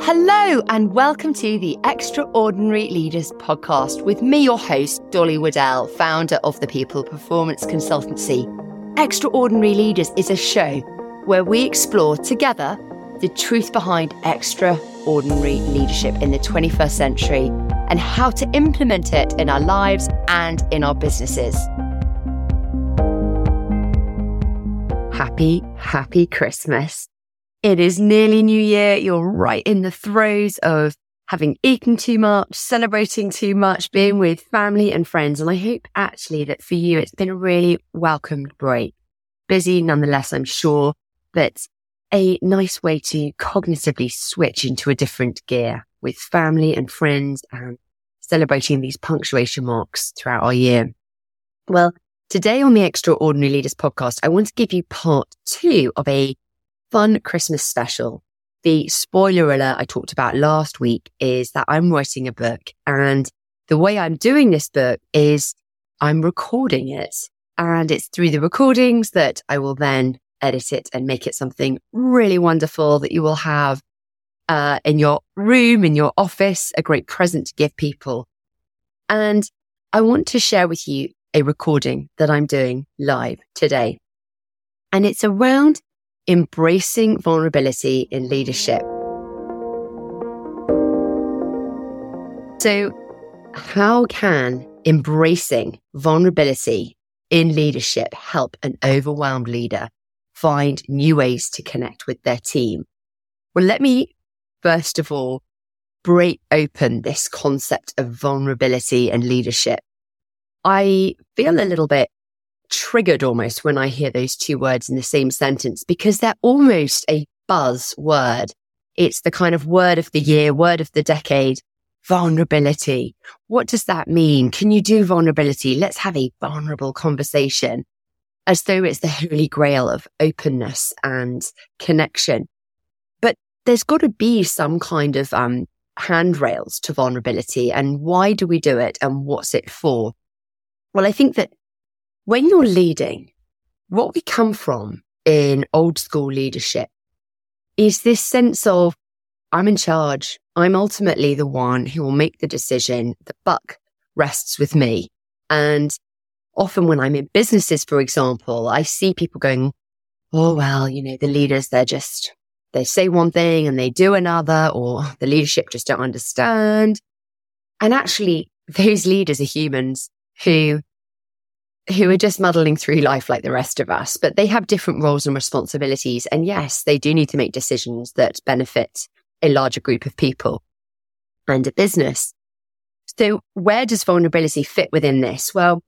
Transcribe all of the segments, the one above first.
Hello, and welcome to the Extraordinary Leaders podcast with me, your host, Dolly Waddell, founder of the People Performance Consultancy. Extraordinary Leaders is a show where we explore together the truth behind extraordinary leadership in the 21st century and how to implement it in our lives and in our businesses. Happy, happy Christmas. It is nearly New Year. You're right in the throes of having eaten too much, celebrating too much, being with family and friends. And I hope actually that for you, it's been a really welcomed break. Busy nonetheless, I'm sure, but a nice way to cognitively switch into a different gear with family and friends and celebrating these punctuation marks throughout our year. Well, today on the Extraordinary Leaders podcast, I want to give you part two of a fun Christmas special. The spoiler alert I talked about last week is that I'm writing a book and the way I'm doing this book is I'm recording it and it's through the recordings that I will then edit it and make it something really wonderful that you will have uh, in your room, in your office, a great present to give people. And I want to share with you a recording that I'm doing live today. And it's around embracing vulnerability in leadership. So, how can embracing vulnerability in leadership help an overwhelmed leader find new ways to connect with their team? Well, let me first of all break open this concept of vulnerability and leadership. I feel a little bit triggered almost when I hear those two words in the same sentence because they're almost a buzz word. It's the kind of word of the year, word of the decade, vulnerability. What does that mean? Can you do vulnerability? Let's have a vulnerable conversation as though it's the holy grail of openness and connection. But there's got to be some kind of, um, handrails to vulnerability and why do we do it and what's it for? Well, I think that when you're leading, what we come from in old school leadership is this sense of I'm in charge. I'm ultimately the one who will make the decision. The buck rests with me. And often when I'm in businesses, for example, I see people going, Oh, well, you know, the leaders, they're just, they say one thing and they do another, or the leadership just don't understand. And actually, those leaders are humans who who are just muddling through life like the rest of us, but they have different roles and responsibilities. And yes, they do need to make decisions that benefit a larger group of people and a business. So where does vulnerability fit within this? Well,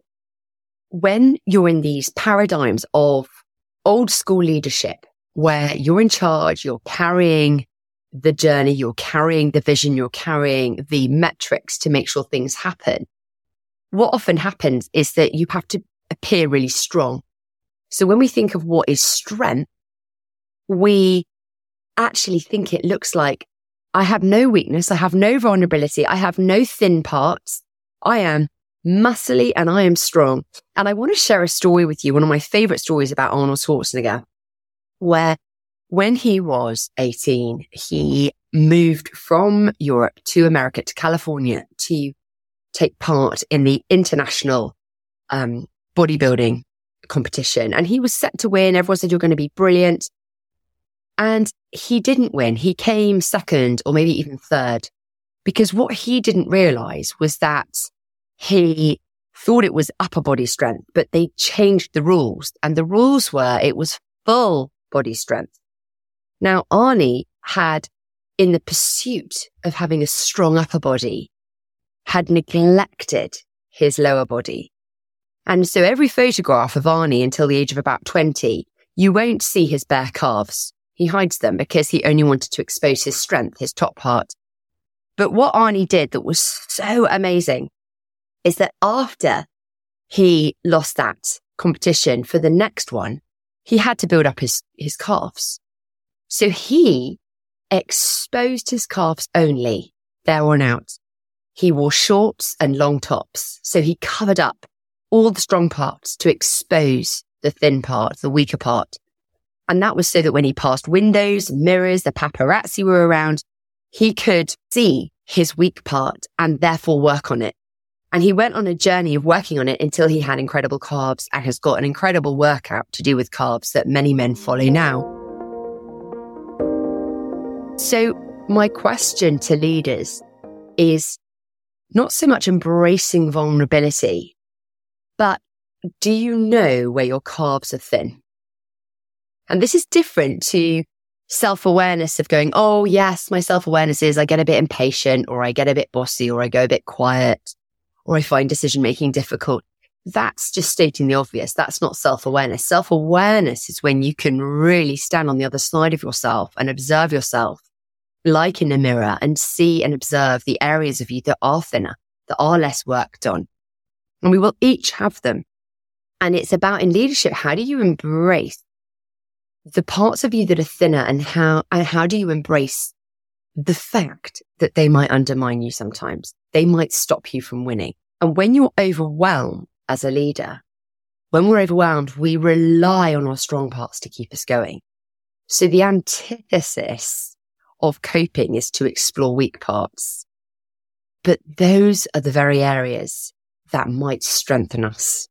when you're in these paradigms of old school leadership, where you're in charge, you're carrying the journey, you're carrying the vision, you're carrying the metrics to make sure things happen what often happens is that you have to appear really strong. So when we think of what is strength, we actually think it looks like I have no weakness. I have no vulnerability. I have no thin parts. I am muscly and I am strong. And I want to share a story with you. One of my favorite stories about Arnold Schwarzenegger, where when he was 18, he moved from Europe to America to California to take part in the international um, bodybuilding competition. And he was set to win. Everyone said, you're going to be brilliant. And he didn't win. He came second or maybe even third because what he didn't realize was that he thought it was upper body strength, but they changed the rules and the rules were it was full body strength. Now, Arnie had in the pursuit of having a strong upper body had neglected his lower body. And so every photograph of Arnie until the age of about 20, you won't see his bare calves. He hides them because he only wanted to expose his strength, his top part. But what Arnie did that was so amazing is that after he lost that competition for the next one, he had to build up his, his calves. So he exposed his calves only there on out. He wore shorts and long tops. So he covered up all the strong parts to expose the thin part, the weaker part. And that was so that when he passed windows, mirrors, the paparazzi were around, he could see his weak part and therefore work on it. And he went on a journey of working on it until he had incredible carbs and has got an incredible workout to do with carbs that many men follow now. So my question to leaders is not so much embracing vulnerability, but do you know where your carbs are thin? And this is different to self awareness of going, Oh, yes, my self awareness is I get a bit impatient or I get a bit bossy or I go a bit quiet or I find decision making difficult. That's just stating the obvious. That's not self awareness. Self awareness is when you can really stand on the other side of yourself and observe yourself like in a mirror and see and observe the areas of you that are thinner, that are less worked on. And we will each have them. And it's about in leadership, how do you embrace the parts of you that are thinner and how, and how do you embrace the fact that they might undermine you sometimes? They might stop you from winning. And when you're overwhelmed as a leader, when we're overwhelmed, we rely on our strong parts to keep us going. So the antithesis of coping is to explore weak parts. But those are the very areas that might strengthen us.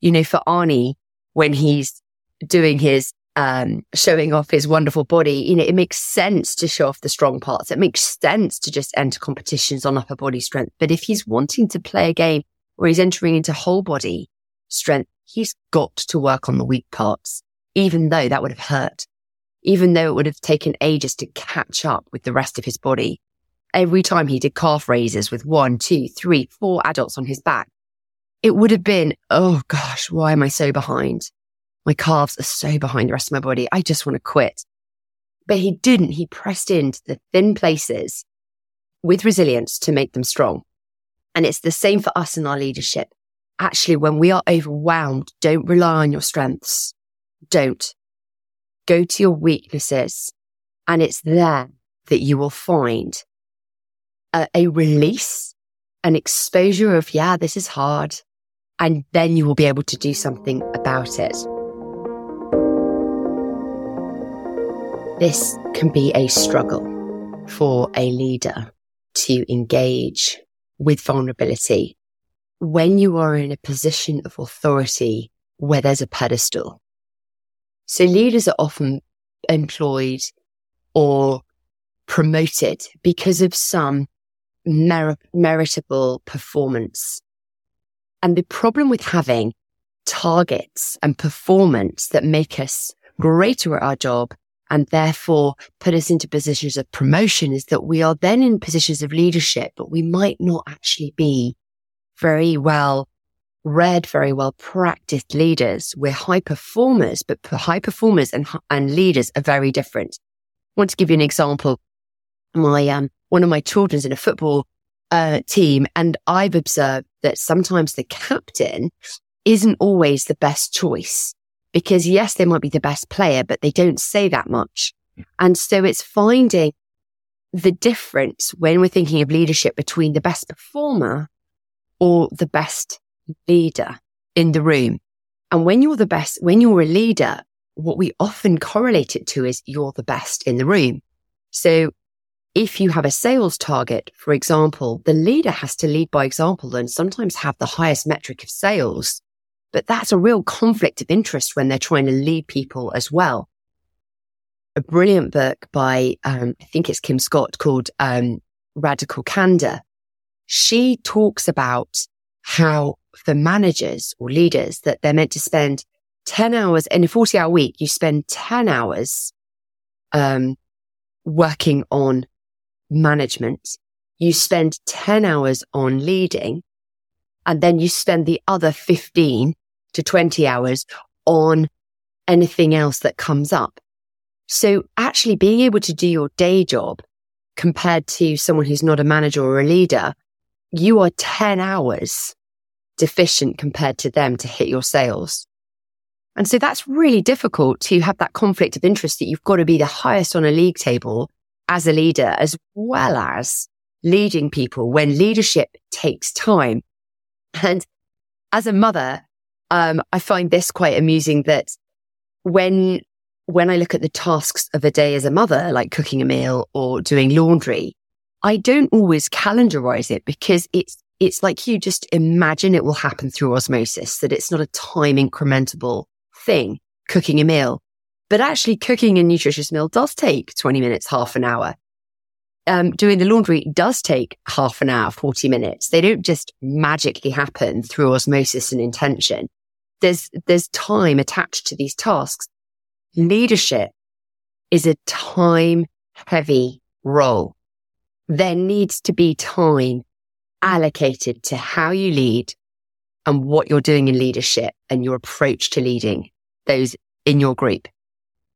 You know, for Arnie, when he's doing his um, showing off his wonderful body, you know, it makes sense to show off the strong parts. It makes sense to just enter competitions on upper body strength. But if he's wanting to play a game where he's entering into whole body strength, he's got to work on the weak parts, even though that would have hurt, even though it would have taken ages to catch up with the rest of his body. Every time he did calf raises with one, two, three, four adults on his back, it would have been, oh gosh, why am I so behind? My calves are so behind the rest of my body. I just want to quit. But he didn't. He pressed into the thin places with resilience to make them strong. And it's the same for us in our leadership. Actually, when we are overwhelmed, don't rely on your strengths. Don't. Go to your weaknesses. And it's there that you will find a, a release, an exposure of, yeah, this is hard. And then you will be able to do something about it. This can be a struggle for a leader to engage with vulnerability when you are in a position of authority where there's a pedestal. So leaders are often employed or promoted because of some mer- meritable performance. And the problem with having targets and performance that make us greater at our job and therefore put us into positions of promotion is that we are then in positions of leadership, but we might not actually be very well read, very well practiced leaders. We're high performers, but high performers and, and leaders are very different. I want to give you an example. My, um, one of my children's in a football uh, team, and I've observed that sometimes the captain isn't always the best choice because yes, they might be the best player, but they don't say that much. And so it's finding the difference when we're thinking of leadership between the best performer or the best leader in the room. And when you're the best, when you're a leader, what we often correlate it to is you're the best in the room. So if you have a sales target, for example, the leader has to lead by example and sometimes have the highest metric of sales. But that's a real conflict of interest when they're trying to lead people as well. A brilliant book by, um, I think it's Kim Scott called um, Radical Candor. She talks about how for managers or leaders that they're meant to spend 10 hours in a 40 hour week, you spend 10 hours um, working on management. You spend 10 hours on leading and then you spend the other 15 to 20 hours on anything else that comes up. So actually being able to do your day job compared to someone who's not a manager or a leader, you are 10 hours deficient compared to them to hit your sales. And so that's really difficult to have that conflict of interest that you've got to be the highest on a league table as a leader, as well as leading people when leadership takes time. And as a mother, um, I find this quite amusing that when when I look at the tasks of a day as a mother, like cooking a meal or doing laundry, I don't always calendarize it because it's, it's like you just imagine it will happen through osmosis, that it's not a time incrementable thing, cooking a meal. But actually cooking a nutritious meal does take 20 minutes, half an hour. Um, doing the laundry does take half an hour, 40 minutes. They don't just magically happen through osmosis and intention. There's, there's time attached to these tasks. Leadership is a time heavy role. There needs to be time allocated to how you lead and what you're doing in leadership and your approach to leading those in your group.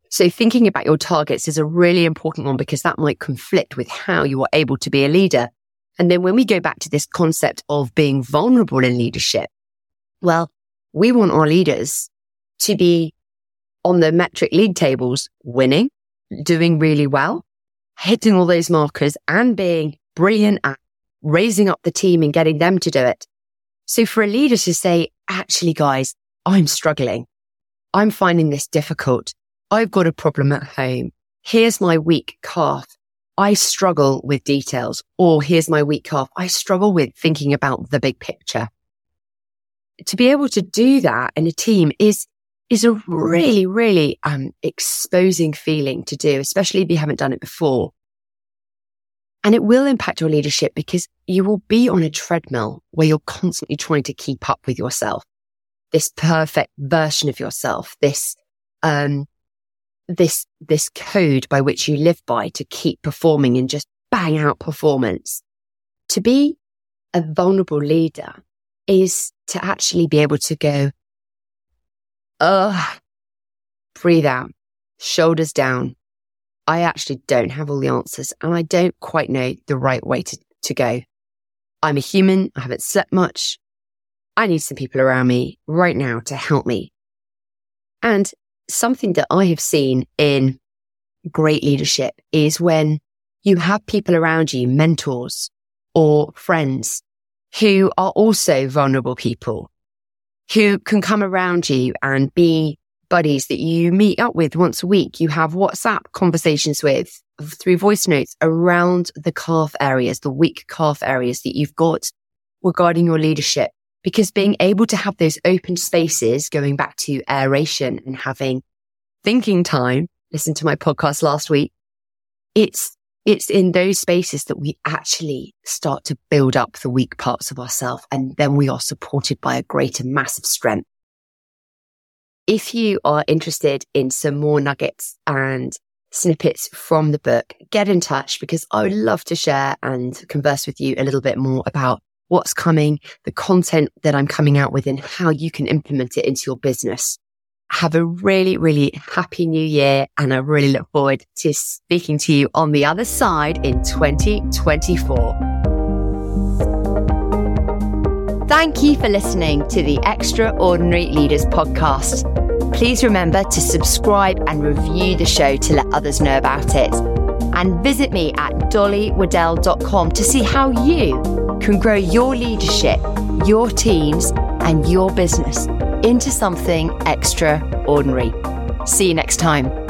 So thinking about your targets is a really important one because that might conflict with how you are able to be a leader. And then when we go back to this concept of being vulnerable in leadership, well, we want our leaders to be on the metric league tables, winning, doing really well, hitting all those markers and being brilliant at raising up the team and getting them to do it. So for a leader to say, actually, guys, I'm struggling. I'm finding this difficult. I've got a problem at home. Here's my weak calf. I struggle with details or here's my weak calf. I struggle with thinking about the big picture. To be able to do that in a team is, is a really, really, um, exposing feeling to do, especially if you haven't done it before. And it will impact your leadership because you will be on a treadmill where you're constantly trying to keep up with yourself this perfect version of yourself, this, um, this, this code by which you live by to keep performing and just bang out performance. To be a vulnerable leader is to actually be able to go, uh, breathe out, shoulders down. I actually don't have all the answers and I don't quite know the right way to, to go. I'm a human. I haven't slept much. I need some people around me right now to help me. And something that I have seen in great leadership is when you have people around you, mentors or friends who are also vulnerable people who can come around you and be buddies that you meet up with once a week. You have WhatsApp conversations with through voice notes around the calf areas, the weak calf areas that you've got regarding your leadership because being able to have those open spaces, going back to aeration and having thinking time, listen to my podcast last week. It's, it's in those spaces that we actually start to build up the weak parts of ourselves. And then we are supported by a greater mass of strength. If you are interested in some more nuggets and snippets from the book, get in touch because I would love to share and converse with you a little bit more about what's coming, the content that I'm coming out with and how you can implement it into your business. Have a really, really happy new year. And I really look forward to speaking to you on the other side in 2024. Thank you for listening to the Extraordinary Leaders podcast. Please remember to subscribe and review the show to let others know about it. And visit me at dollywaddell.com to see how you can grow your leadership, your teams, and your business into something extraordinary. See you next time.